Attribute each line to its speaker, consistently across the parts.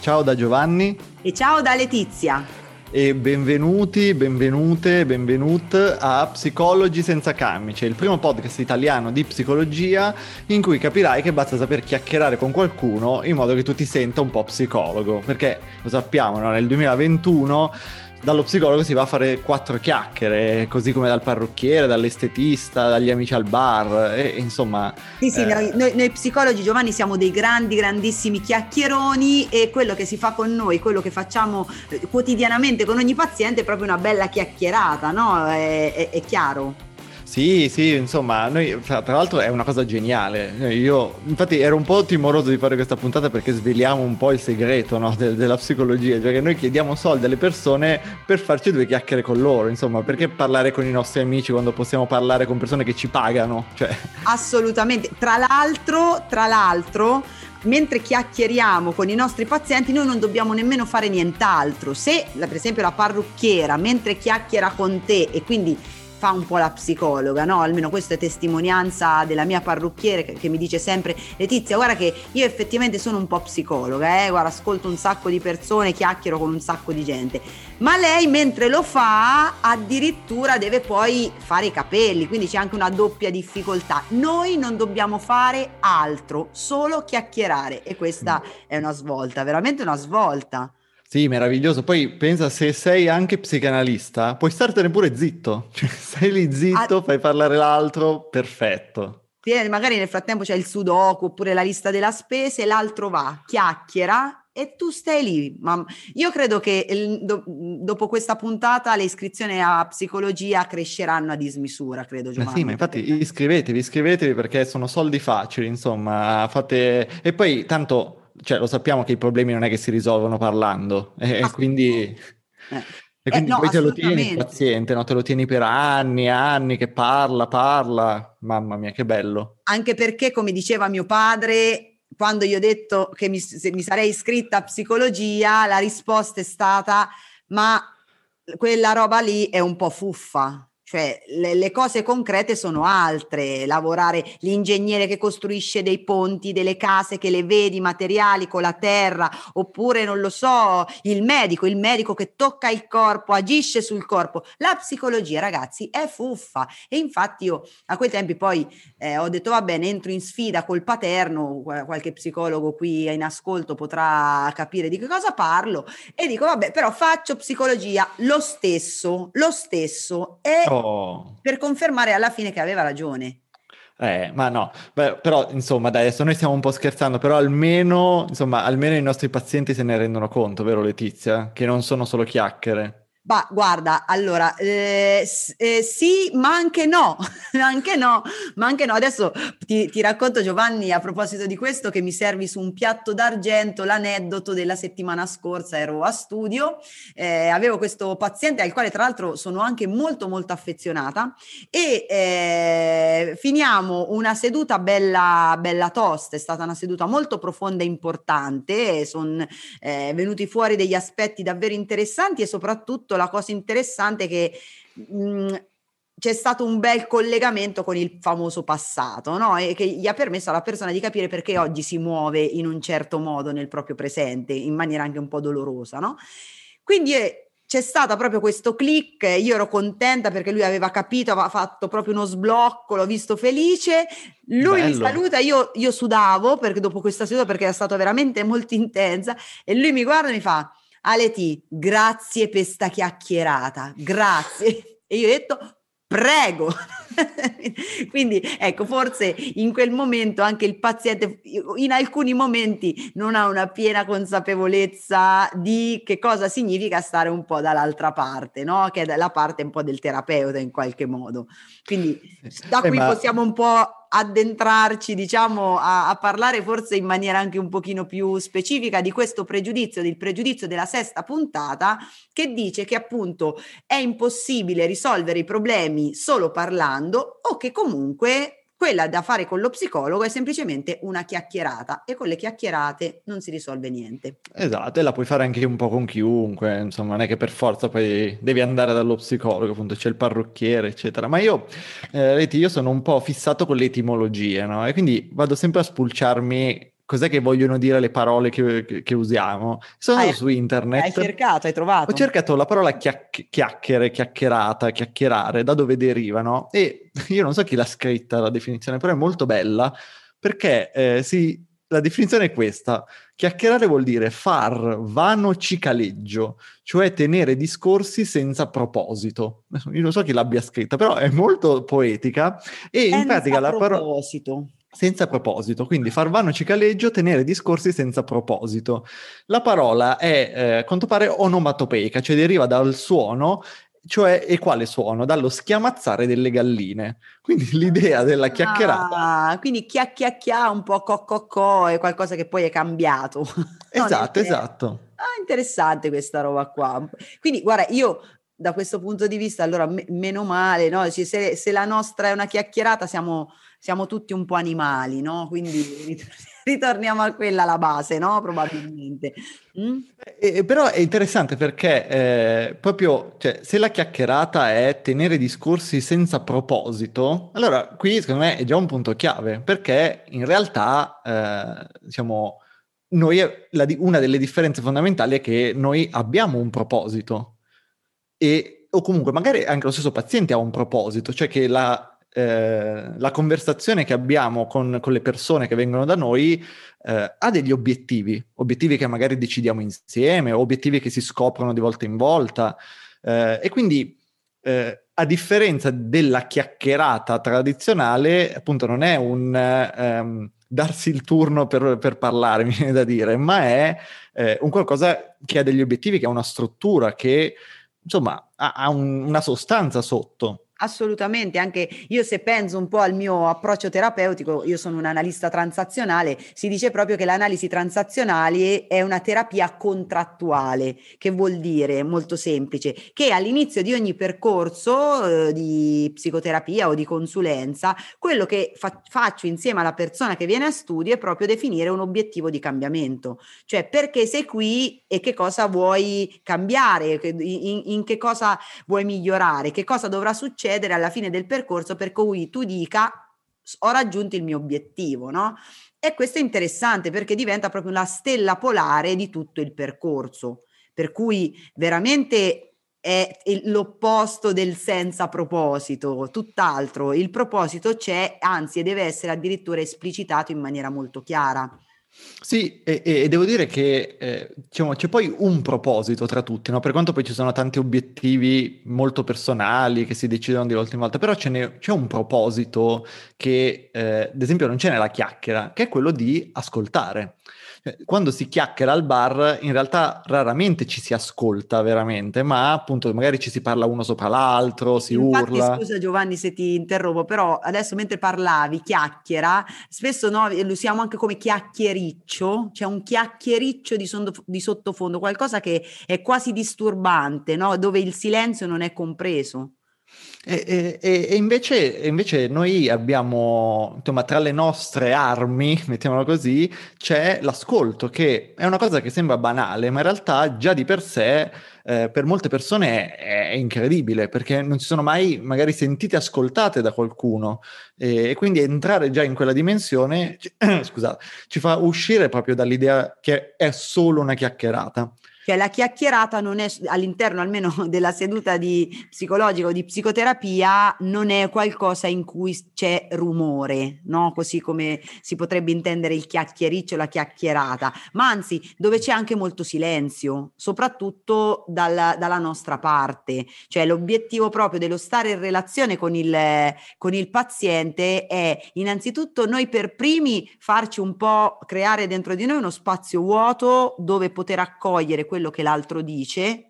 Speaker 1: Ciao da Giovanni.
Speaker 2: E ciao da Letizia.
Speaker 1: E benvenuti, benvenute, benvenut a Psicologi senza camice, il primo podcast italiano di psicologia in cui capirai che basta saper chiacchierare con qualcuno in modo che tu ti senta un po' psicologo, perché lo sappiamo, no? nel 2021 dallo psicologo si va a fare quattro chiacchiere, così come dal parrucchiere, dall'estetista, dagli amici al bar, e, insomma...
Speaker 2: Sì, sì, eh... noi, noi, psicologi Giovanni siamo dei grandi, grandissimi chiacchieroni e quello che si fa con noi, quello che facciamo eh, quotidianamente con ogni paziente è proprio una bella chiacchierata, no? è, è, è chiaro.
Speaker 1: Sì, sì, insomma, noi, tra, l'altro è una cosa geniale. Io, infatti, ero un po' timoroso di fare questa puntata perché sveliamo un po' il segreto no, de- della psicologia, cioè che noi chiediamo soldi alle persone per farci due chiacchiere con loro, insomma, perché parlare con i nostri amici quando possiamo parlare con persone che ci pagano? Cioè...
Speaker 2: Assolutamente. Tra l'altro, tra l'altro, mentre chiacchieriamo con i nostri pazienti noi non dobbiamo nemmeno fare nient'altro. Se, per esempio, la parrucchiera mentre chiacchiera con te e quindi fa un po' la psicologa, no? Almeno questa è testimonianza della mia parrucchiere che, che, mi dice sempre Letizia, guarda che io effettivamente sono un po' psicologa, eh? guarda, ascolto un sacco di persone, chiacchiero con un sacco di gente. Ma lei mentre lo fa addirittura deve poi fare i capelli, quindi c'è anche una doppia difficoltà. Noi non dobbiamo fare altro, solo chiacchierare e questa mm. è una svolta, veramente una svolta.
Speaker 1: Sì, meraviglioso. Poi pensa se sei anche psicanalista, puoi startene pure zitto. Cioè, stai lì zitto, ah, fai parlare l'altro, perfetto.
Speaker 2: Magari nel frattempo c'è il sudoku oppure la lista della spesa e l'altro va, chiacchiera e tu stai lì. Ma io credo che il, do, dopo questa puntata le iscrizioni a psicologia cresceranno a dismisura, credo Giovanni.
Speaker 1: Ma sì, ma infatti iscrivetevi, iscrivetevi perché sono soldi facili, insomma, fate... E poi tanto cioè, lo sappiamo che i problemi non è che si risolvono parlando, e, ah, quindi... Eh. E quindi eh, no, poi te lo tieni il paziente, no? te lo tieni per anni e anni che parla, parla, mamma mia che bello.
Speaker 2: Anche perché, come diceva mio padre, quando io ho detto che mi, mi sarei iscritta a psicologia, la risposta è stata ma quella roba lì è un po' fuffa. Cioè le, le, cose concrete sono altre, lavorare l'ingegnere che costruisce dei ponti, delle case che le vedi materiali con la terra, oppure non lo so, il medico, il medico che tocca il corpo, agisce sul corpo. La psicologia, ragazzi, è fuffa. E infatti io a quei tempi poi eh, ho detto va bene, entro in sfida col paterno, qualche psicologo qui in ascolto potrà capire di che cosa parlo, e dico vabbè, però faccio psicologia lo stesso, lo stesso. E oh per confermare alla fine che aveva ragione.
Speaker 1: Eh, ma no, Beh, però insomma dai, adesso noi stiamo un po' scherzando, però almeno, insomma, almeno i nostri pazienti se ne rendono conto, vero Letizia? Che non sono solo chiacchiere.
Speaker 2: Ma guarda, allora, eh, eh, sì, ma anche no, anche no, ma anche no. Adesso ti, ti, racconto Giovanni a proposito di questo che mi servi su un piatto d'argento l'aneddoto della settimana scorsa, ero a studio, eh, avevo questo paziente al quale tra l'altro sono anche molto molto affezionata e eh, finiamo una seduta bella, bella tosta, è stata una seduta molto profonda e importante, sono eh, venuti fuori degli aspetti davvero interessanti e soprattutto la cosa interessante è che mh, mm, c'è stato un bel collegamento con il famoso passato, no? E che gli ha permesso alla persona di capire perché oggi si muove in un certo modo nel proprio presente, in maniera anche un po' dolorosa, no? Quindi eh, c'è stato proprio questo click, io ero contenta perché lui aveva capito, aveva fatto proprio uno sblocco, l'ho visto felice, lui Bello. mi saluta, io, io sudavo perché dopo questa seduta perché era stata veramente molto intensa e lui mi guarda e mi fa Aleti, grazie per sta chiacchierata, grazie. E io ho detto, prego. Quindi ecco, forse in quel momento anche il paziente in alcuni momenti non ha una piena consapevolezza di che cosa significa stare un po' dall'altra parte, no? Che è la parte un po' del terapeuta in qualche modo. Quindi da qui eh, ma... possiamo un po' addentrarci, diciamo, a, a, parlare forse in maniera anche un pochino più specifica di questo pregiudizio, del pregiudizio della sesta puntata, che dice che appunto è impossibile risolvere i problemi solo parlando o che comunque quella da fare con lo psicologo è semplicemente una chiacchierata e con le chiacchierate non si risolve niente.
Speaker 1: Esatto, e la puoi fare anche un po' con chiunque, insomma, non è che per forza poi devi andare dallo psicologo, appunto c'è il parrucchiere, eccetera. Ma io, eh, io sono un po' fissato con le etimologie, no? E quindi vado sempre a spulciarmi cos'è che vogliono dire le parole che, che, che usiamo. Sono
Speaker 2: hai,
Speaker 1: su internet.
Speaker 2: Hai cercato, hai trovato.
Speaker 1: Ho cercato la parola chiacch- chiacchiere, chiacchierata, chiacchierare, da dove derivano. E io non so chi l'ha scritta la definizione, però è molto bella perché eh, si, la definizione è questa. Chiacchierare vuol dire far vano cicaleggio, cioè tenere discorsi senza proposito. Io non so chi l'abbia scritta, però è molto poetica e in pratica la parola...
Speaker 2: proposito
Speaker 1: senza proposito, quindi far vano cicaleggio, tenere discorsi senza proposito. La parola è, eh, a quanto pare, onomatopeica, cioè deriva dal suono, cioè, e quale suono? Dallo schiamazzare delle galline. Quindi l'idea della chiacchierata.
Speaker 2: Ah, quindi chiacchiacchia, un po' co è qualcosa che poi è cambiato.
Speaker 1: Esatto, esatto.
Speaker 2: Ah, interessante questa roba qua. Quindi, guarda, io da questo punto di vista, allora, me- meno male, no? Se, se la nostra è una chiacchierata, siamo siamo tutti un po' animali, no? Quindi ritorniamo a quella la base, no? Probabilmente.
Speaker 1: Mm? Eh, però è interessante perché eh, proprio, cioè, se la chiacchierata è tenere discorsi senza proposito, allora qui secondo me è già un punto chiave, perché in realtà, eh, diciamo, noi, la, una delle differenze fondamentali è che noi abbiamo un proposito e, o comunque magari anche lo stesso paziente ha un proposito, cioè che la eh, la conversazione che abbiamo con, con, le persone che vengono da noi eh, ha degli obiettivi, obiettivi che magari decidiamo insieme, obiettivi che si scoprono di volta in volta. Eh, e quindi, eh, a differenza della chiacchierata tradizionale, appunto non è un ehm, darsi il turno per, per, parlare, mi viene da dire, ma è eh, un qualcosa che ha degli obiettivi, che ha una struttura, che insomma ha, ha un, una sostanza sotto.
Speaker 2: Assolutamente, anche io se penso un po' al mio approccio terapeutico, io sono un analista transazionale, si dice proprio che l'analisi transazionale è una terapia contrattuale, che vuol dire molto semplice, che all'inizio di ogni percorso eh, di psicoterapia o di consulenza, quello che fa- faccio insieme alla persona che viene a studio è proprio definire un obiettivo di cambiamento, cioè perché sei qui e che cosa vuoi cambiare, in, in che cosa vuoi migliorare, che cosa dovrà succedere succedere alla fine del percorso per cui tu dica ho raggiunto il mio obiettivo, no? E questo è interessante perché diventa proprio la stella polare di tutto il percorso, per cui veramente è l'opposto del senza proposito, tutt'altro, il proposito c'è, anzi, deve essere addirittura esplicitato in maniera molto chiara.
Speaker 1: Sì, e, e devo dire che eh, diciamo, c'è poi un proposito tra tutti, no? per quanto poi ci sono tanti obiettivi molto personali che si decidono di volta in volta, però c'è un proposito che eh, ad esempio non c'è nella chiacchiera, che è quello di ascoltare. Cioè, quando si chiacchiera al bar, in realtà raramente ci si ascolta veramente, ma appunto magari ci si parla uno sopra l'altro, si
Speaker 2: Infatti,
Speaker 1: urla.
Speaker 2: Scusa Giovanni se ti interrompo, però adesso mentre parlavi, chiacchiera, spesso no, lo usiamo anche come chiacchiericcio, c'è un chiacchiericcio di, sondo, di sottofondo, qualcosa che è quasi disturbante, no? dove il silenzio non è compreso.
Speaker 1: E, e, e invece, invece, noi abbiamo, insomma, tra le nostre armi, mettiamolo così, c'è l'ascolto, che è una cosa che sembra banale, ma in realtà già di per sé eh, per molte persone è, è, incredibile, perché non si sono mai magari sentite ascoltate da qualcuno. E, e quindi entrare già in quella dimensione, scusate, ci fa uscire proprio dall'idea che è solo una chiacchierata.
Speaker 2: Cioè la chiacchierata non è all'interno almeno della seduta di psicologica o di psicoterapia non è qualcosa in cui c'è rumore, no? Così come si potrebbe intendere il chiacchiericcio, la chiacchierata, ma anzi dove c'è anche molto silenzio, soprattutto dalla, dalla nostra parte. Cioè l'obiettivo proprio dello stare in relazione con il, con il paziente è innanzitutto noi per primi farci un po' creare dentro di noi uno spazio vuoto dove poter accogliere quello quello che l'altro dice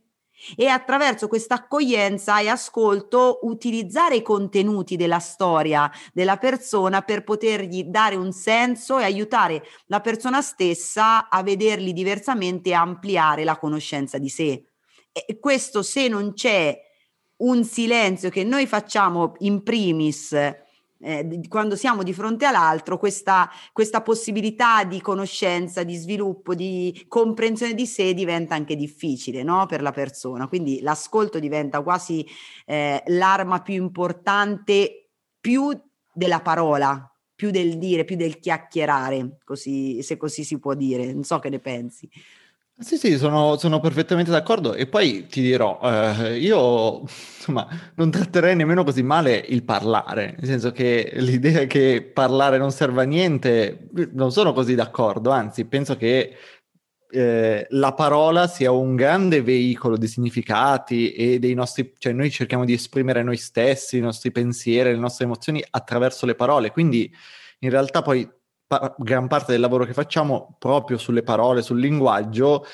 Speaker 2: e attraverso questa accoglienza e ascolto utilizzare i contenuti della storia della persona per potergli dare un senso e aiutare la persona stessa a vederli diversamente e ampliare la conoscenza di sé. E questo se non c'è un silenzio che noi facciamo in primis eh, quando siamo di fronte all'altro, questa, questa possibilità di conoscenza, di sviluppo, di comprensione di sé diventa anche difficile no? per la persona. Quindi l'ascolto diventa quasi eh, l'arma più importante, più della parola, più del dire, più del chiacchierare, così, se così si può dire. Non so che ne pensi.
Speaker 1: Sì, sì, sono, sono perfettamente d'accordo. E poi ti dirò, eh, io insomma non tratterei nemmeno così male il parlare, nel senso che l'idea che parlare non serva a niente, non sono così d'accordo, anzi penso che eh, la parola sia un grande veicolo di significati e dei nostri, cioè noi cerchiamo di esprimere noi stessi, i nostri pensieri, le nostre emozioni attraverso le parole, quindi in realtà poi pa- gran parte del lavoro che facciamo proprio sulle parole, sul linguaggio,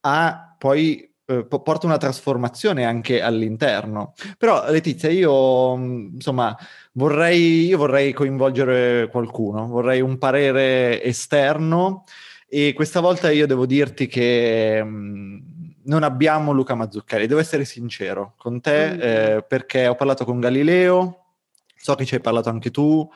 Speaker 1: ha poi eh, porta una trasformazione anche all'interno. Però Letizia, io insomma vorrei, io vorrei coinvolgere qualcuno, vorrei un parere esterno e questa volta io devo dirti che mh, non abbiamo Luca Mazzucchelli, devo essere sincero con te mm. eh, perché ho parlato con Galileo, so che ci hai parlato anche tu,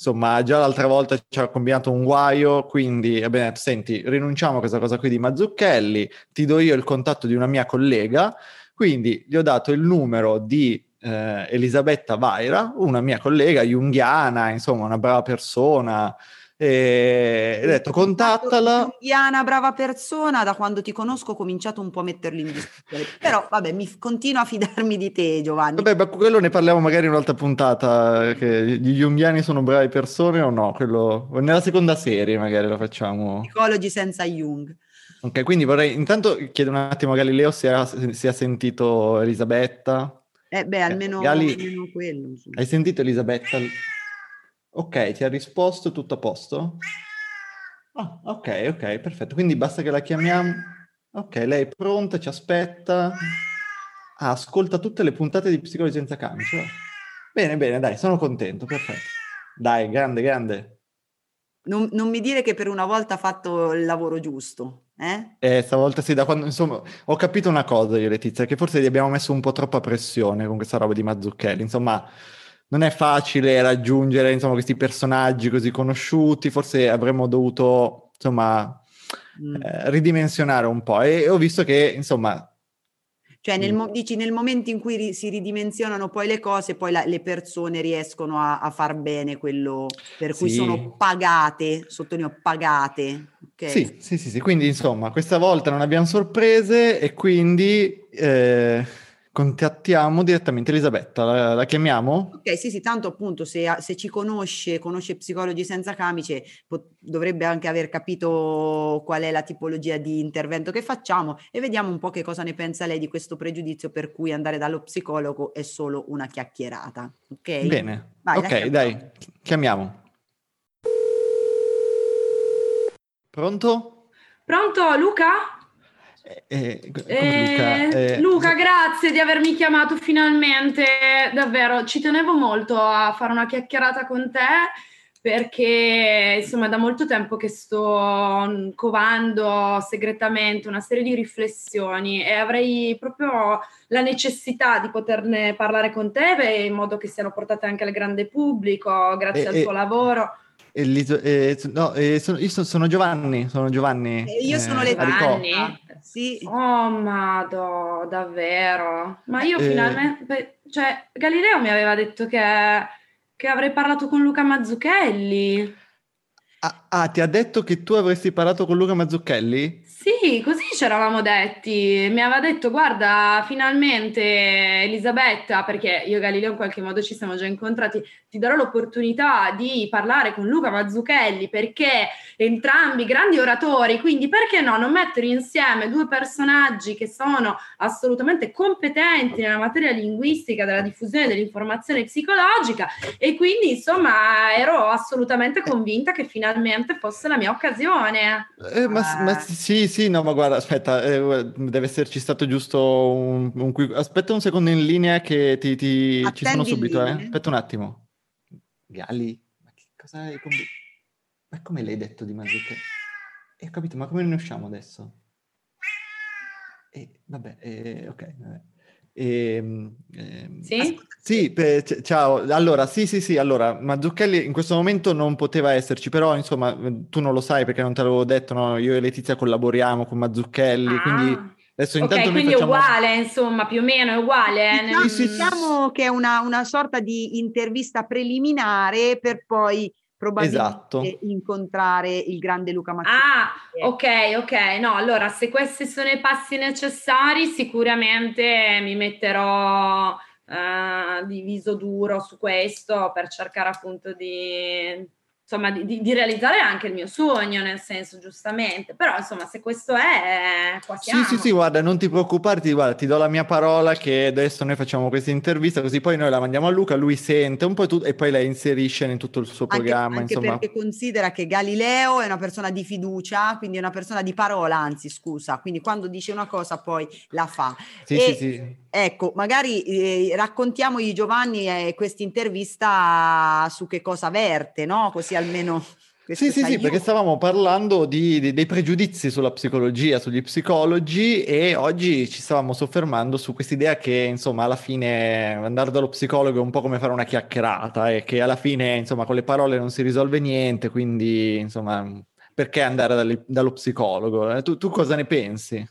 Speaker 1: insomma, già l'altra volta ci ha combinato un guaio, quindi abbiamo senti, rinunciamo a questa cosa qui di Mazzucchelli, ti do io il contatto di una mia collega, quindi gli ho dato il numero di eh, Elisabetta Vaira, una mia collega junghiana, insomma, una brava persona, e ho detto contattala.
Speaker 2: Diana, brava persona, da quando ti conosco ho cominciato un po' a metterli in discussione. Però vabbè, mi continuo a fidarmi di te Giovanni.
Speaker 1: Vabbè, ma quello ne parliamo magari in un'altra puntata, che gli junghiani sono brave persone o no? Quello... Nella seconda serie magari lo facciamo.
Speaker 2: Psicologi senza Jung.
Speaker 1: Ok, quindi vorrei intanto chiedere un attimo a Galileo se ha, se ha sentito Elisabetta.
Speaker 2: Eh beh, almeno, Gali... almeno quello.
Speaker 1: Insomma. Hai sentito Elisabetta? Ok, ti ha risposto, tutto a posto? Ah, ok, ok, perfetto. Quindi basta che la chiamiamo. Ok, lei è pronta, ci aspetta. Ah, ascolta tutte le puntate di Psicologi senza camice. Bene, bene, dai, sono contento, perfetto. Dai, grande, grande.
Speaker 2: Non, non mi dire che per una volta ha fatto il lavoro giusto. Eh?
Speaker 1: Eh, stavolta sì, da quando insomma ho capito una cosa io Letizia, che forse gli abbiamo messo un po' troppa pressione con questa roba di Mazzucchelli, insomma non è facile raggiungere insomma, questi personaggi così conosciuti, forse avremmo dovuto insomma mm. eh, ridimensionare un po' e, e ho visto che insomma
Speaker 2: cioè, nel, mo- dici, nel momento in cui ri- si ridimensionano poi le cose, poi la- le persone riescono a-, a, far bene quello per cui sì. sono pagate, sottolineo pagate.
Speaker 1: Okay? Sì, sì, sì, sì, quindi insomma, questa volta non abbiamo sorprese e quindi... Eh Contattiamo direttamente Elisabetta, la, la, chiamiamo?
Speaker 2: Ok, sì, sì, tanto appunto se, se ci conosce, conosce psicologi senza camice, pot- dovrebbe anche aver capito qual è la tipologia di intervento che facciamo e vediamo un po' che cosa ne pensa lei di questo pregiudizio per cui andare dallo psicologo è solo una chiacchierata. Ok?
Speaker 1: Bene, Vai, ok, dai, chiamiamo. Pronto?
Speaker 3: Pronto, Luca?
Speaker 1: Eh, eh, Luca,
Speaker 3: eh, eh, Luca, grazie di avermi chiamato finalmente, davvero ci tenevo molto a fare una chiacchierata con te perché insomma da molto tempo che sto covando segretamente una serie di riflessioni e avrei proprio la necessità di poterne parlare con te in modo che siano portate anche al grande pubblico grazie al tuo lavoro.
Speaker 1: Eh, no, eh, sono, io sono, sono, Giovanni, sono Giovanni.
Speaker 2: Eh, io sono le
Speaker 3: Giovanni. Sì. Oh, Mado, davvero. Ma io eh. finalmente, cioè, Galileo mi aveva detto che, che avrei parlato con Luca Mazzucchelli.
Speaker 1: Ah, ah, ti ha detto che tu avresti parlato con Luca Mazzucchelli?
Speaker 3: Sì, così ci eravamo detti. Mi aveva detto, guarda, finalmente Elisabetta, perché io e Galileo in qualche modo ci siamo già incontrati, ti darò l'opportunità di parlare con Luca Mazzucchelli perché entrambi grandi oratori, quindi perché no, non mettere insieme due personaggi che sono assolutamente competenti nella materia linguistica della diffusione dell'informazione psicologica e quindi insomma ero assolutamente convinta che finalmente fosse la mia occasione.
Speaker 1: Eh, ma, ma sì, sì, no, ma guarda, aspetta, eh, deve esserci stato giusto un, un, Aspetta un secondo in linea che ti, ti ci sono subito, eh. Aspetta un attimo. Gali, ma che cosa hai combinato? Ma come l'hai detto di Mazzucca? E eh, ho capito, ma come ne usciamo adesso? E eh, vabbè, eh, ok, vabbè. E, ehm,
Speaker 3: ehm, sì?
Speaker 1: Sì, pe- c- ciao. Allora, sì, sì, sì. Allora, Mazzucchelli in questo momento non poteva esserci, però insomma, tu non lo sai perché non te l'avevo detto, no? Io e Letizia collaboriamo con Mazzucchelli, ah. quindi adesso
Speaker 3: intanto
Speaker 1: Ok,
Speaker 3: quindi
Speaker 1: facciamo...
Speaker 3: è uguale, insomma, più o meno è uguale.
Speaker 2: Eh? Diciamo, sì, sì, diciamo che è una, una sorta di intervista preliminare per poi probabilmente
Speaker 1: Esatto.
Speaker 2: incontrare il grande Luca Macchiarini.
Speaker 3: Ah, ok, ok. No, allora, se questi sono i passi necessari, sicuramente mi metterò eh, di viso duro su questo per cercare appunto di insomma, di, di, realizzare anche il mio sogno, nel senso, giustamente. Però, insomma, se questo è, qua siamo.
Speaker 1: Sì, sì, sì, guarda, non ti preoccuparti, guarda, ti do la mia parola che adesso noi facciamo questa intervista, così poi noi la mandiamo a Luca, lui sente un po' tutto e poi la inserisce in tutto il suo programma,
Speaker 2: anche, anche
Speaker 1: insomma.
Speaker 2: perché considera che Galileo è una persona di fiducia, quindi è una persona di parola, anzi, scusa, quindi quando dice una cosa poi la fa.
Speaker 1: Sì,
Speaker 2: e,
Speaker 1: sì, sì.
Speaker 2: Ecco, magari eh, raccontiamogli Giovanni eh, questa intervista su che cosa verte, no? Così almeno...
Speaker 1: Sì, sì, sì, perché stavamo parlando di, di, dei pregiudizi sulla psicologia, sugli psicologi e oggi ci stavamo soffermando su quest'idea che insomma alla fine andare dallo psicologo è un po' come fare una chiacchierata e che alla fine insomma con le parole non si risolve niente, quindi insomma perché andare dalle, dallo psicologo? Eh, tu, tu cosa ne pensi?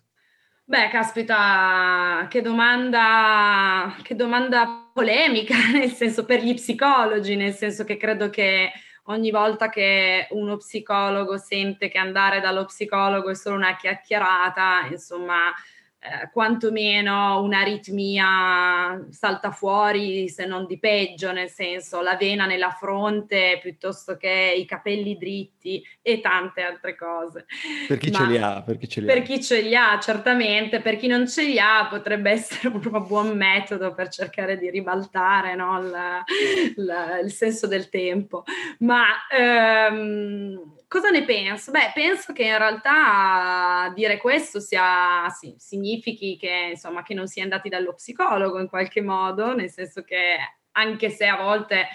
Speaker 3: Beh, caspita, che domanda, che domanda polemica, nel senso per gli psicologi, nel senso che credo che ogni volta che uno psicologo sente che andare dallo psicologo è solo una chiacchierata, insomma, eh, quantomeno un'aritmia salta fuori se non di peggio, nel senso la vena nella fronte piuttosto che i capelli dritti e tante altre cose.
Speaker 1: Per chi Ma ce li ha? Per chi ce li
Speaker 3: per
Speaker 1: ha.
Speaker 3: chi ce li ha, certamente, per chi non ce li ha potrebbe essere un buon metodo per cercare di ribaltare no, il, il, il, senso del tempo. Ma ehm, cosa ne penso? Beh, penso che in realtà dire questo sia, sì, significhi che, insomma, che non si è andati dallo psicologo in qualche modo, nel senso che anche se a volte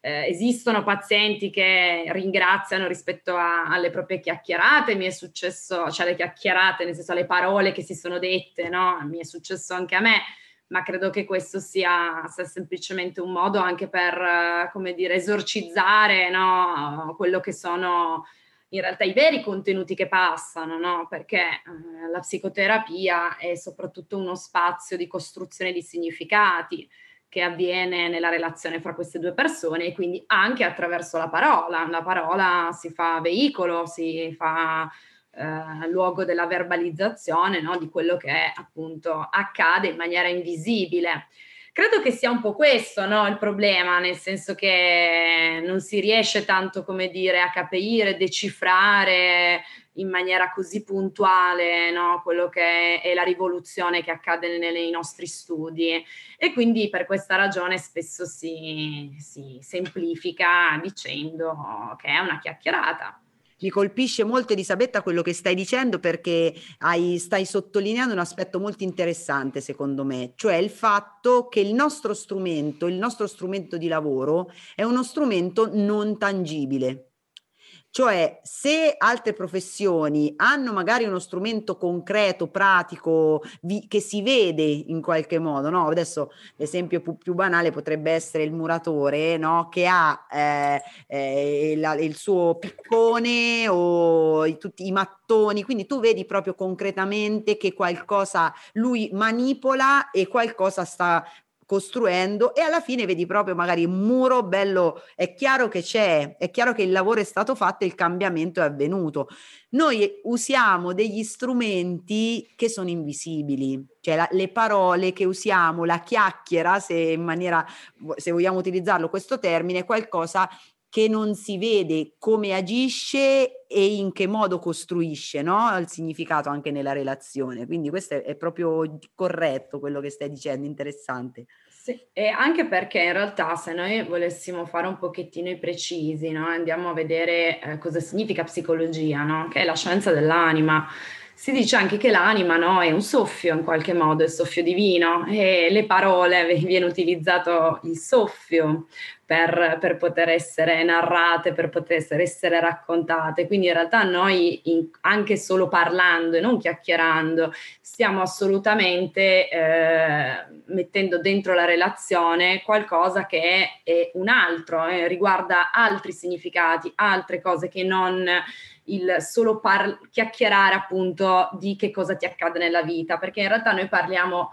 Speaker 3: eh, esistono pazienti che ringraziano rispetto a, alle proprie chiacchierate, mi è successo, cioè le chiacchierate, nel senso le parole che si sono dette, no? Mi è successo anche a me ma credo che questo sia, sia, semplicemente un modo anche per, come dire, esorcizzare no? quello che sono in realtà i veri contenuti che passano, no? perché eh, la psicoterapia è soprattutto uno spazio di costruzione di significati che avviene nella relazione fra queste due persone e quindi anche attraverso la parola. La parola si fa veicolo, si fa eh, luogo della verbalizzazione no? di quello che appunto accade in maniera invisibile. Credo che sia un po' questo no? il problema, nel senso che non si riesce tanto, come dire, a capire, decifrare in maniera così puntuale no? quello che è la rivoluzione che accade nei nostri studi e quindi per questa ragione spesso si, si semplifica dicendo che è una chiacchierata
Speaker 2: mi colpisce molto Elisabetta quello che stai dicendo perché hai, stai sottolineando un aspetto molto interessante secondo me, cioè il fatto che il nostro strumento, il nostro strumento di lavoro è uno strumento non tangibile. Cioè, se altre professioni hanno magari uno strumento concreto, pratico, vi, che si vede in qualche modo, no? Adesso l'esempio più, più banale potrebbe essere il muratore, no? Che ha eh, eh, la, il suo piccone o i, tutti i mattoni, quindi tu vedi proprio concretamente che qualcosa lui manipola e qualcosa sta costruendo e alla fine vedi proprio magari un muro bello, è chiaro che c'è, è chiaro che il lavoro è stato fatto e il cambiamento è avvenuto. Noi usiamo degli strumenti che sono invisibili, cioè la, le parole che usiamo, la chiacchiera, se in maniera, se vogliamo utilizzarlo questo termine, è qualcosa che non si vede come agisce e in che modo costruisce no? il significato anche nella relazione. Quindi questo è, è proprio corretto quello che stai dicendo, interessante.
Speaker 3: Sì, e anche perché in realtà se noi volessimo fare un pochettino i precisi, no? andiamo a vedere eh, cosa significa psicologia, no? che è la scienza dell'anima. Si dice anche che l'anima no, è un soffio in qualche modo, è il soffio divino e le parole viene utilizzato il soffio per, per, poter essere narrate, per poter essere, essere raccontate. Quindi in realtà noi in, anche solo parlando e non chiacchierando stiamo assolutamente eh, mettendo dentro la relazione qualcosa che è, è un altro, eh, riguarda altri significati, altre cose che non il solo par- chiacchierare appunto di che cosa ti accade nella vita, perché in realtà noi parliamo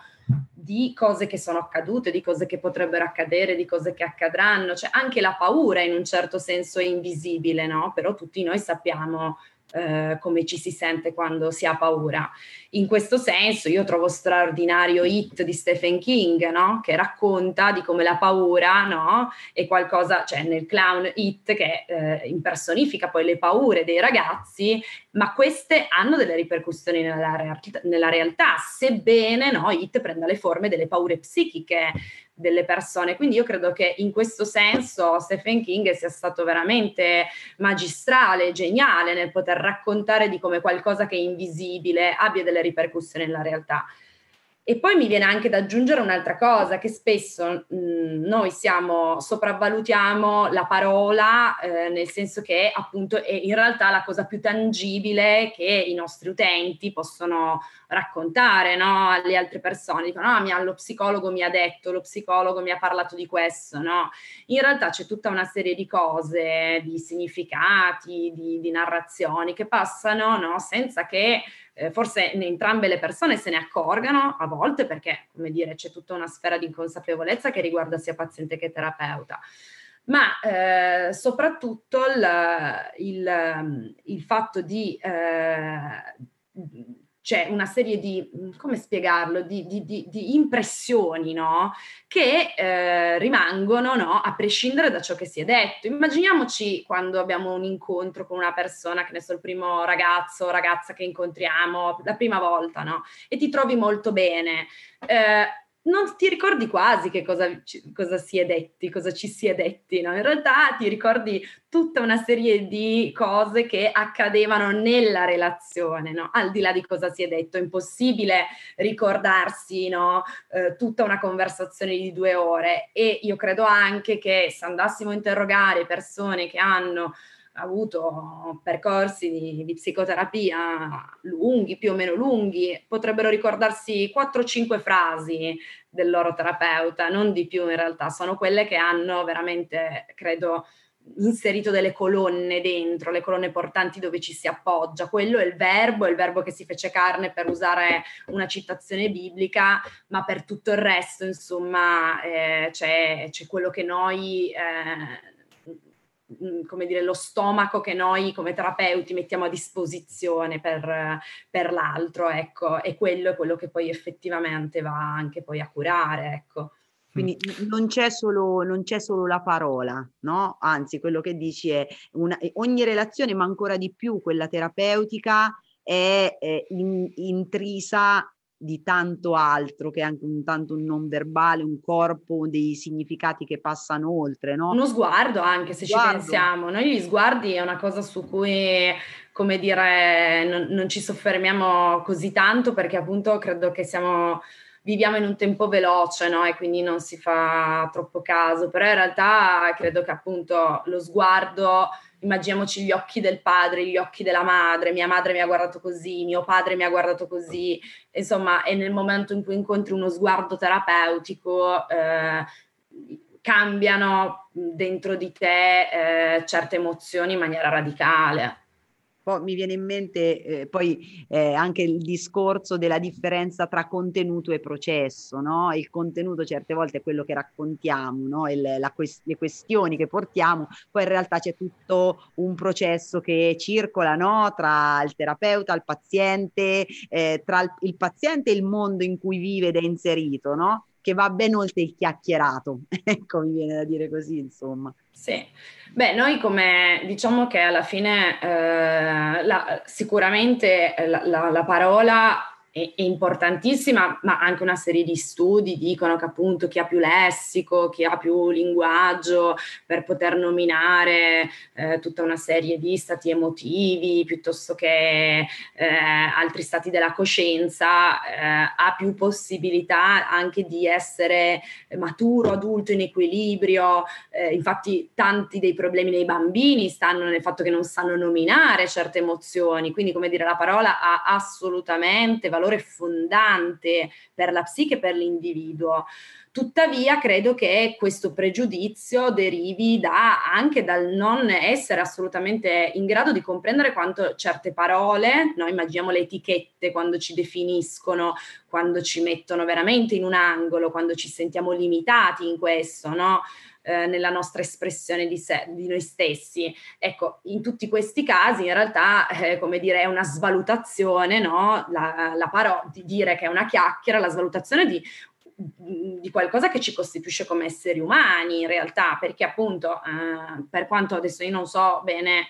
Speaker 3: di cose che sono accadute, di cose che potrebbero accadere, di cose che accadranno, cioè anche la paura in un certo senso è invisibile, no? Però tutti noi sappiamo eh, come ci si sente quando si ha paura. In questo senso io trovo straordinario Hit di Stephen King, no? che racconta di come la paura no? è qualcosa, cioè nel clown Hit che eh, impersonifica poi le paure dei ragazzi, ma queste hanno delle ripercussioni nella, realtà, nella realtà sebbene no? Hit prenda le forme delle paure psichiche delle persone. Quindi io credo che in questo senso Stephen King sia stato veramente magistrale, geniale nel poter raccontare di come qualcosa che è invisibile abbia delle ripercussioni nella realtà. E poi mi viene anche da aggiungere un'altra cosa, che spesso mh, mm, noi siamo, sopravvalutiamo la parola, eh, nel senso che appunto è in realtà la cosa più tangibile che i nostri utenti possono raccontare no? alle altre persone. Dicono, ah, mia, lo psicologo mi ha detto, lo psicologo mi ha parlato di questo, no? In realtà c'è tutta una serie di cose, di significati, di, di narrazioni che passano, no? Senza che eh, forse entrambe le persone se ne accorgano a volte perché, come dire, c'è tutta una sfera di inconsapevolezza che riguarda sia paziente che terapeuta. Ma eh, soprattutto il, il, il, fatto di eh, c'è una serie di, mm, come spiegarlo, di, di, di, di impressioni no? che eh, rimangono no? a prescindere da ciò che si è detto. Immaginiamoci quando abbiamo un incontro con una persona, che ne so, il primo ragazzo o ragazza che incontriamo la prima volta, no? E ti trovi molto bene. Eh, non ti ricordi quasi che cosa, cosa, si è detti, cosa ci si è detti, no? In realtà ti ricordi tutta una serie di cose che accadevano nella relazione, no? Al di là di cosa si è detto, è impossibile ricordarsi, no? Eh, tutta una conversazione di due ore e io credo anche che se andassimo a interrogare persone che hanno avuto percorsi di, di, psicoterapia lunghi, più o meno lunghi, potrebbero ricordarsi 4-5 frasi del loro terapeuta, non di più in realtà, sono quelle che hanno veramente, credo, inserito delle colonne dentro, le colonne portanti dove ci si appoggia. Quello è il verbo, è il verbo che si fece carne per usare una citazione biblica, ma per tutto il resto, insomma, eh, c'è, c'è, quello che noi... Eh, come dire, lo stomaco che noi come terapeuti mettiamo a disposizione per, per l'altro, ecco, e quello è quello che poi effettivamente va anche poi a curare, ecco.
Speaker 2: Quindi non c'è, solo, non c'è solo la parola, no? Anzi, quello che dici è una, ogni relazione, ma ancora di più quella terapeutica, è, è in, intrisa di tanto altro che anche un tanto un non verbale, un corpo, dei significati che passano oltre, no?
Speaker 3: Uno sguardo anche se sguardo. ci pensiamo, noi gli sguardi è una cosa su cui, come dire, non, non ci soffermiamo così tanto perché appunto credo che siamo viviamo in un tempo veloce, no? E quindi non si fa troppo caso, però in realtà credo che appunto lo sguardo immaginiamoci gli occhi del padre, gli occhi della madre, mia madre mi ha guardato così, mio padre mi ha guardato così, insomma, e nel momento in cui incontri uno sguardo terapeutico, eh, cambiano dentro di te eh, certe emozioni in maniera radicale.
Speaker 2: Poi mi viene in mente eh, poi eh, anche il discorso della differenza tra contenuto e processo, no? Il contenuto certe volte è quello che raccontiamo, no? Il, quest- le questioni che portiamo, poi in realtà c'è tutto un processo che circola, no? Tra il terapeuta, il paziente, eh, tra il, il, paziente e il mondo in cui vive ed è inserito, no? Che va ben oltre il chiacchierato, ecco mi viene da dire così, insomma.
Speaker 3: Sì, beh, noi come diciamo che alla fine eh, la, sicuramente la, la, la parola è, importantissima, ma anche una serie di studi dicono che appunto chi ha più lessico, chi ha più linguaggio per poter nominare eh, tutta una serie di stati emotivi piuttosto che eh, altri stati della coscienza, eh, ha più possibilità anche di essere maturo, adulto, in equilibrio. Eh, infatti tanti dei problemi dei bambini stanno nel fatto che non sanno nominare certe emozioni, quindi come dire la parola ha assolutamente valore valore fondante per la psiche e per l'individuo. Tuttavia, credo che questo pregiudizio derivi da, anche dal non essere assolutamente in grado di comprendere quanto certe parole, noi immaginiamo le etichette quando ci definiscono, quando ci mettono veramente in un angolo, quando ci sentiamo limitati in questo, no? Eh, nella nostra espressione di, sé, di noi stessi. Ecco, in tutti questi casi in realtà, eh, come dire, è una svalutazione, no? La, la parola di dire che è una chiacchiera, la svalutazione di di qualcosa che ci costituisce come esseri umani in realtà, perché appunto eh, per quanto adesso io non so bene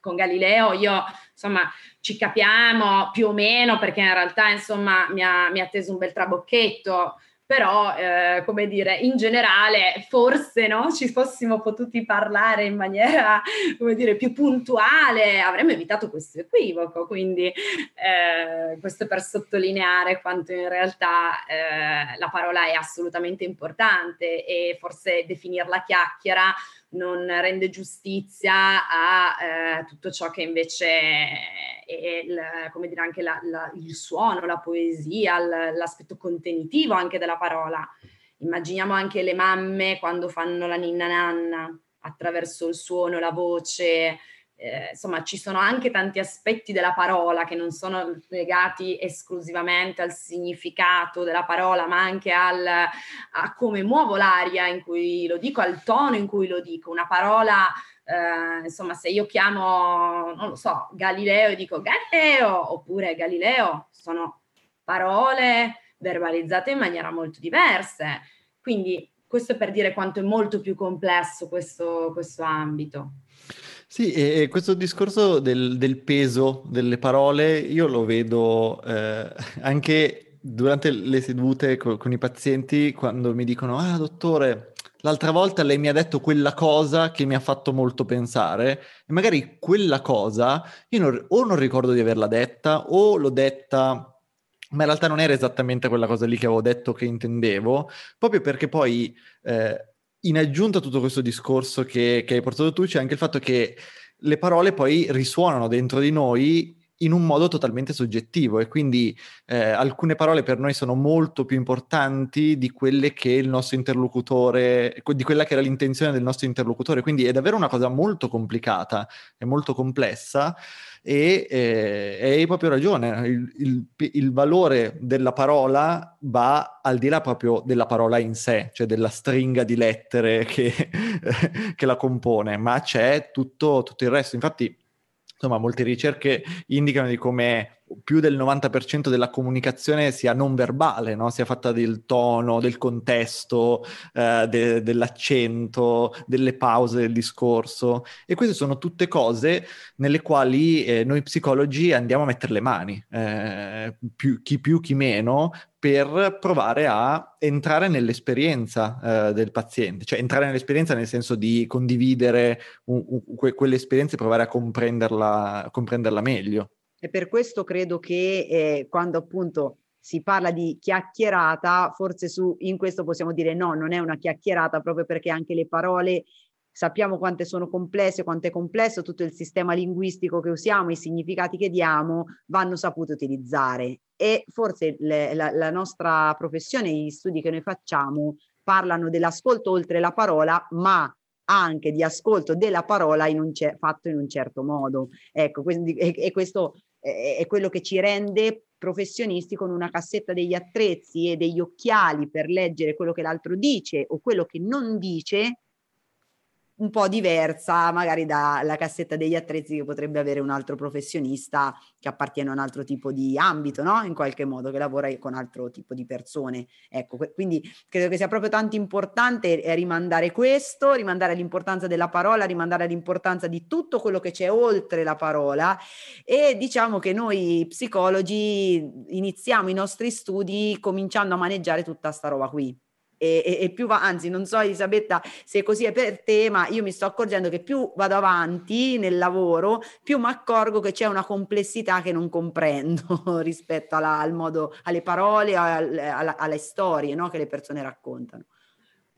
Speaker 3: con Galileo, io insomma ci capiamo più o meno perché in realtà insomma mi ha, mi ha teso un bel trabocchetto però eh, come dire, in generale forse no, ci fossimo potuti parlare in maniera come dire, più puntuale, avremmo evitato questo equivoco, quindi eh, questo per sottolineare quanto in realtà eh, la parola è assolutamente importante e forse definirla chiacchiera non rende giustizia a eh, tutto ciò che invece è il, come dire, anche la, la, il suono, la poesia, l'aspetto contenitivo anche della parola. Immaginiamo anche le mamme quando fanno la ninna nanna attraverso il suono, la voce, eh, insomma ci sono anche tanti aspetti della parola che non sono legati esclusivamente al significato della parola, ma anche al, a come muovo l'aria in cui lo dico, al tono in cui lo dico. Una parola, eh, insomma, se io chiamo, non lo so, Galileo e dico Galileo oppure Galileo, sono parole verbalizzate in maniera molto diverse. Quindi questo è per dire quanto è molto più complesso questo, questo ambito.
Speaker 1: Sì, e questo discorso del, del, peso delle parole io lo vedo eh, anche durante le sedute con, con, i pazienti quando mi dicono, ah dottore, l'altra volta lei mi ha detto quella cosa che mi ha fatto molto pensare e magari quella cosa io non, o non ricordo di averla detta o l'ho detta ma in realtà non era esattamente quella cosa lì che avevo detto che intendevo, proprio perché poi eh, in aggiunta a tutto questo discorso che, che hai portato tu, c'è anche il fatto che le parole poi risuonano dentro di noi in un modo totalmente soggettivo e quindi eh, alcune parole per noi sono molto più importanti di quelle che il nostro interlocutore, di quella che era l'intenzione del nostro interlocutore, quindi è davvero una cosa molto complicata e molto complessa e eh, hai proprio ragione, il, il, il, valore della parola va al di là proprio della parola in sé, cioè della stringa di lettere che, che la compone, ma c'è tutto, tutto il resto. Infatti, insomma, molte ricerche indicano di come più del 90% della comunicazione sia non verbale, no? sia fatta del tono, del contesto, eh, de- dell'accento, delle pause del discorso. E queste sono tutte cose nelle quali eh, noi psicologi andiamo a mettere le mani, eh, più, chi più, chi meno, per provare a entrare nell'esperienza eh, del paziente, cioè entrare nell'esperienza nel senso di condividere un, un, que- quell'esperienza e provare a comprenderla, comprenderla meglio.
Speaker 2: E per questo credo che eh, quando appunto si parla di chiacchierata, forse su, in questo possiamo dire no, non è una chiacchierata proprio perché anche le parole sappiamo quante sono complesse, quanto è complesso tutto il sistema linguistico che usiamo, i significati che diamo, vanno sapute utilizzare. E forse le, la, la nostra professione, gli studi che noi facciamo, parlano dell'ascolto oltre la parola, ma anche di ascolto della parola in cer- fatto in un certo modo. Ecco, quindi, e, e questo è quello che ci rende professionisti con una cassetta degli attrezzi e degli occhiali per leggere quello che l'altro dice o quello che non dice un po' diversa magari dalla cassetta degli attrezzi che potrebbe avere un altro professionista che appartiene a un altro tipo di ambito, no? In qualche modo, che lavora con altro tipo di persone. Ecco, quindi credo che sia proprio tanto importante eh, rimandare questo, rimandare l'importanza della parola, rimandare l'importanza di tutto quello che c'è oltre la parola e diciamo che noi psicologi iniziamo i nostri studi cominciando a maneggiare tutta sta roba qui e, e, e, più va, anzi non so Elisabetta se così è per te, ma io mi sto accorgendo che più vado avanti nel lavoro, più mi accorgo che c'è una complessità che non comprendo rispetto alla, al modo, alle parole, al, alla, alle storie no, che le persone raccontano.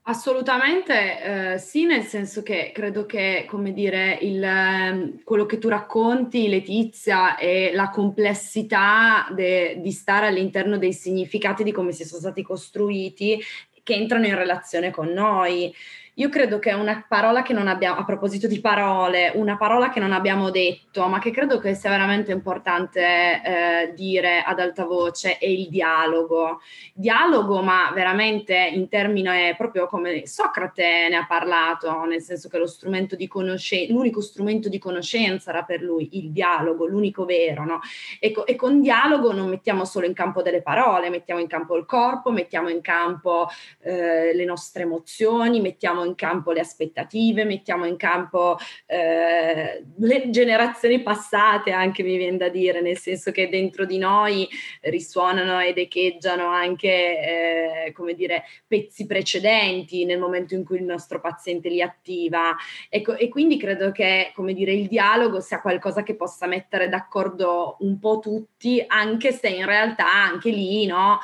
Speaker 3: Assolutamente eh, sì, nel senso che credo che, come dire, il, ehm, quello che tu racconti, Letizia, e la complessità de, di stare all'interno dei significati di come si sono stati costruiti, che entrano in relazione con noi. Io credo che una parola che non abbiamo, a proposito di parole, una parola che non abbiamo detto, ma che credo che sia veramente importante eh, dire ad alta voce, è il dialogo. Dialogo, ma veramente in termini proprio come Socrate ne ha parlato, nel senso che lo strumento di conoscenza, l'unico strumento di conoscenza era per lui il dialogo, l'unico vero, no? E, e con dialogo non mettiamo solo in campo delle parole, mettiamo in campo il corpo, mettiamo in campo eh, le nostre emozioni, mettiamo in campo le aspettative, mettiamo in campo eh, le generazioni passate, anche mi viene da dire, nel senso che dentro di noi risuonano ed echeggiano anche, eh, come dire, pezzi precedenti nel momento in cui il nostro paziente li attiva. Ecco, e quindi credo che, come dire, il dialogo sia qualcosa che possa mettere d'accordo un po' tutti, anche se in realtà anche lì, no?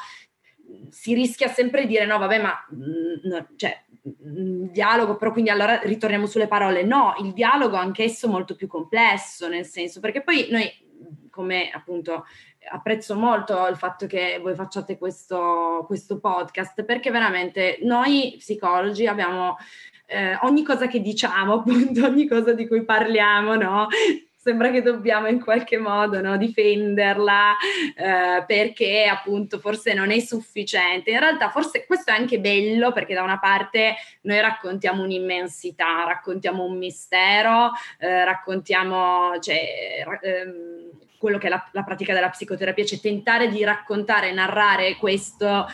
Speaker 3: si rischia sempre di dire no, vabbè, ma mm, no, cioè, mm, dialogo, però quindi allora ritorniamo sulle parole. No, il dialogo anch'esso molto più complesso, nel senso, perché poi noi, come appunto, apprezzo molto il fatto che voi facciate questo, questo podcast, perché veramente noi psicologi abbiamo eh, ogni cosa che diciamo, appunto, ogni cosa di cui parliamo, no? Sembra che dobbiamo in qualche modo no, difenderla eh, perché appunto forse non è sufficiente. In realtà forse questo è anche bello perché da una parte noi raccontiamo un'immensità, raccontiamo un mistero, eh, raccontiamo cioè, ehm, quello che è la, la pratica della psicoterapia, cioè tentare di raccontare, narrare questo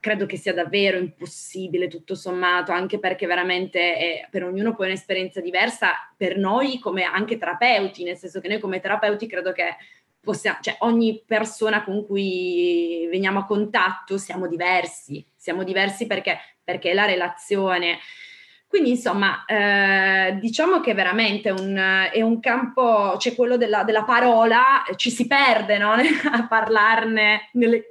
Speaker 3: credo che sia davvero impossibile tutto sommato, anche perché veramente è, per ognuno poi è un'esperienza diversa, per noi come anche terapeuti, nel senso che noi come terapeuti credo che possiamo, cioè ogni persona con cui veniamo a contatto siamo diversi, siamo diversi perché, perché la relazione. Quindi insomma, eh, diciamo che veramente un, è un campo, c'è cioè quello della, della parola, ci si perde no? a parlarne nelle,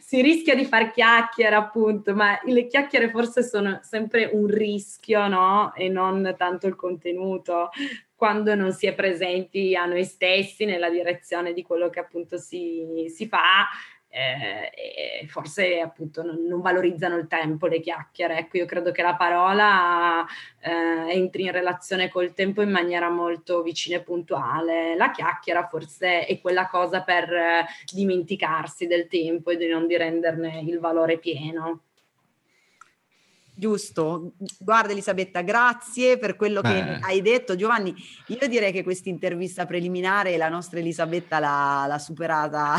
Speaker 3: si rischia di far chiacchiere appunto, ma le chiacchiere forse sono sempre un rischio, no? E non tanto il contenuto, quando non si è presenti a noi stessi nella direzione di quello che appunto si, si fa eh, forse appunto non, non, valorizzano il tempo, le chiacchiere. Ecco, io credo che la parola eh, entri in relazione col tempo in maniera molto vicina e puntuale. La chiacchiera forse è quella cosa per eh, dimenticarsi del tempo e di non di renderne il valore pieno.
Speaker 2: Giusto, guarda Elisabetta, grazie per quello che eh. hai detto. Giovanni, io direi che questa intervista preliminare la nostra Elisabetta l'ha, l'ha superata.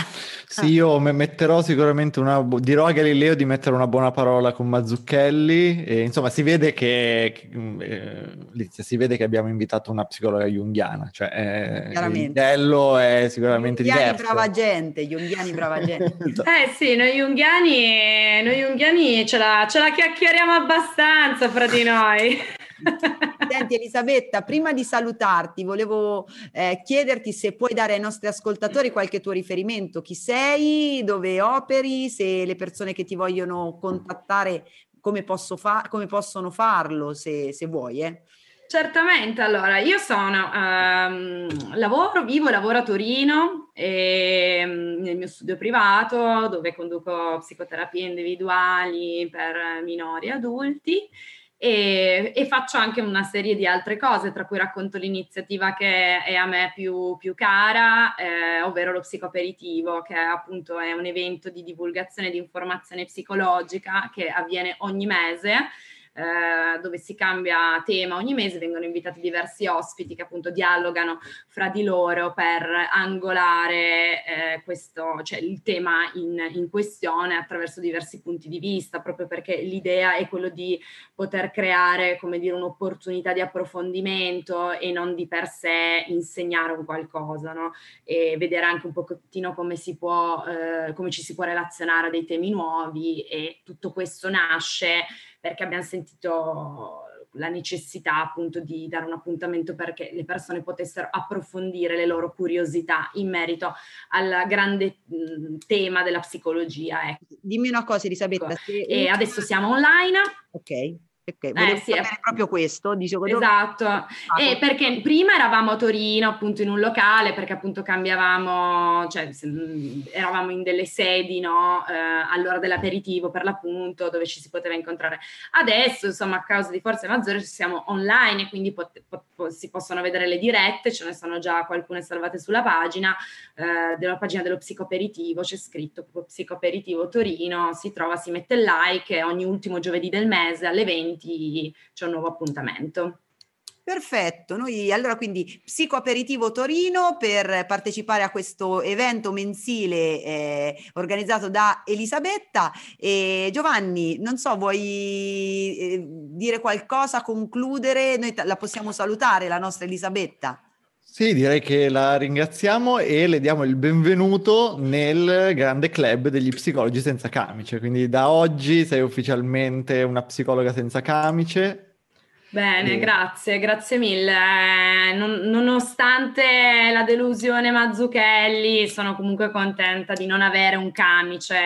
Speaker 1: Sì, io metterò sicuramente una, dirò a Galileo di mettere una buona parola con Mazzucchelli e insomma si vede che, eh, si vede che abbiamo invitato una psicologa junghiana, cioè eh, il modello è sicuramente
Speaker 2: junghiani
Speaker 1: diverso.
Speaker 2: brava gente, junghiani brava gente.
Speaker 3: eh sì, noi junghiani, noi junghiani ce la, ce la chiacchieriamo abbastanza abbastanza fra di noi.
Speaker 2: Senti Elisabetta, prima di salutarti volevo eh, chiederti se puoi dare ai nostri ascoltatori qualche tuo riferimento, chi sei, dove operi, se le persone che ti vogliono contattare come, posso fa- come possono farlo, se, se vuoi. Eh.
Speaker 3: Certamente, allora io sono, um, lavoro, vivo e lavoro a Torino e, um, nel mio studio privato dove conduco psicoterapie individuali per minori e adulti e, e, faccio anche una serie di altre cose, tra cui racconto l'iniziativa che è a me più, più cara, eh, ovvero lo psicoaperitivo, che è appunto è un evento di divulgazione di informazione psicologica che avviene ogni mese eh, dove si cambia tema ogni mese, vengono invitati diversi ospiti che appunto dialogano fra di loro per angolare eh, questo, cioè il tema in, in, questione attraverso diversi punti di vista, proprio perché l'idea è quello di poter creare, come dire, un'opportunità di approfondimento e non di per sé insegnare un qualcosa, no? E vedere anche un pochettino come si può, eh, come ci si può relazionare a dei temi nuovi e tutto questo nasce perché abbiamo sentito la necessità appunto di dare un appuntamento perché le persone potessero approfondire le loro curiosità in merito al grande mh, tema della psicologia. Ecco.
Speaker 2: Dimmi una cosa Elisabetta.
Speaker 3: Ecco. E adesso siamo online.
Speaker 2: Ok. Ok, volevo eh, sì, proprio questo.
Speaker 3: Dicevo, esatto, ah, e perché prima eravamo a Torino appunto in un locale perché appunto cambiavamo, cioè eravamo in delle sedi no, eh, all'ora dell'aperitivo per l'appunto dove ci si poteva incontrare. Adesso insomma a causa di forze maggiori siamo online e quindi pot- pot- si possono vedere le dirette, ce ne sono già alcune salvate sulla pagina, eh, della pagina dello psicoaperitivo, c'è scritto proprio psicoaperitivo Torino, si trova, si mette il like ogni ultimo giovedì del mese alle 20 20 c'è un nuovo appuntamento.
Speaker 2: Perfetto, noi allora quindi Psicoaperitivo Torino per partecipare a questo evento mensile eh, organizzato da Elisabetta e Giovanni, non so, vuoi eh, dire qualcosa, concludere? Noi t- la possiamo salutare, la nostra Elisabetta.
Speaker 1: Sì, direi che la ringraziamo e le diamo il benvenuto nel grande club degli psicologi senza camice. Quindi da oggi sei ufficialmente una psicologa senza camice.
Speaker 3: Bene, e... grazie, grazie mille. Non, nonostante la delusione Mazzucchelli, sono comunque contenta di non avere un camice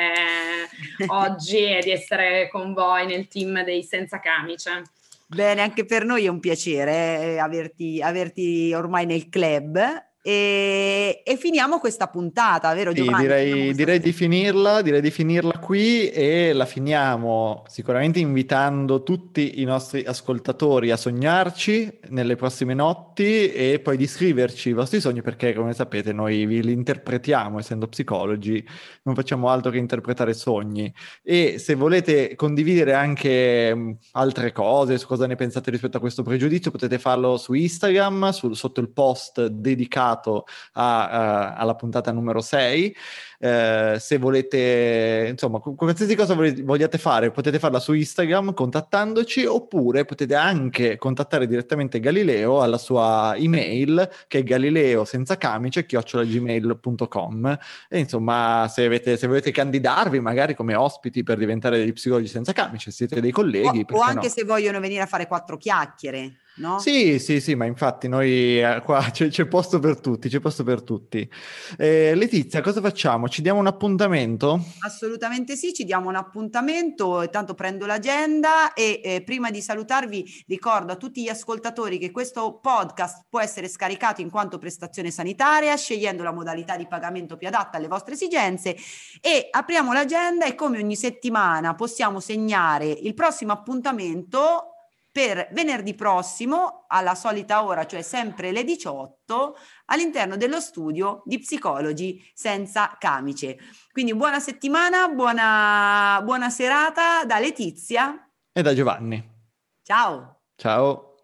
Speaker 3: oggi e di essere con voi nel team dei senza camice.
Speaker 2: Bene, anche per noi è un piacere eh, averti, averti ormai nel club e, e, finiamo questa puntata, vero Giovanni?
Speaker 1: Sì, direi, direi di finirla, direi di finirla qui e la finiamo sicuramente invitando tutti i nostri ascoltatori a sognarci nelle prossime notti e poi di scriverci i vostri sogni perché come sapete noi vi li interpretiamo essendo psicologi, non facciamo altro che interpretare sogni e se volete condividere anche altre cose su cosa ne pensate rispetto a questo pregiudizio potete farlo su Instagram, sul, sotto il post dedicato dedicato a, a, alla puntata numero 6. Eh, se volete, insomma, qualsiasi cosa vogliate fare, potete farla su Instagram contattandoci oppure potete anche contattare direttamente Galileo alla sua email che è galileo senza camice chiocciolagmail.com e insomma se, avete, se volete candidarvi magari come ospiti per diventare degli psicologi senza camice siete dei colleghi
Speaker 2: o, o anche no? se vogliono venire a fare quattro chiacchiere No?
Speaker 1: Sì, sì, sì, ma infatti noi eh, qua c'è, c'è, posto per tutti, c'è posto per tutti. Eh, Letizia, cosa facciamo? Ci diamo un appuntamento?
Speaker 2: Assolutamente sì, ci diamo un appuntamento, intanto prendo l'agenda e eh, prima di salutarvi ricordo a tutti gli ascoltatori che questo podcast può essere scaricato in quanto prestazione sanitaria, scegliendo la modalità di pagamento più adatta alle vostre esigenze e apriamo l'agenda e come ogni settimana possiamo segnare il prossimo appuntamento per venerdì prossimo alla solita ora, cioè sempre le 18, all'interno dello studio di psicologi senza camice. Quindi buona settimana, buona, buona serata da Letizia
Speaker 1: e da Giovanni.
Speaker 2: Ciao.
Speaker 1: Ciao.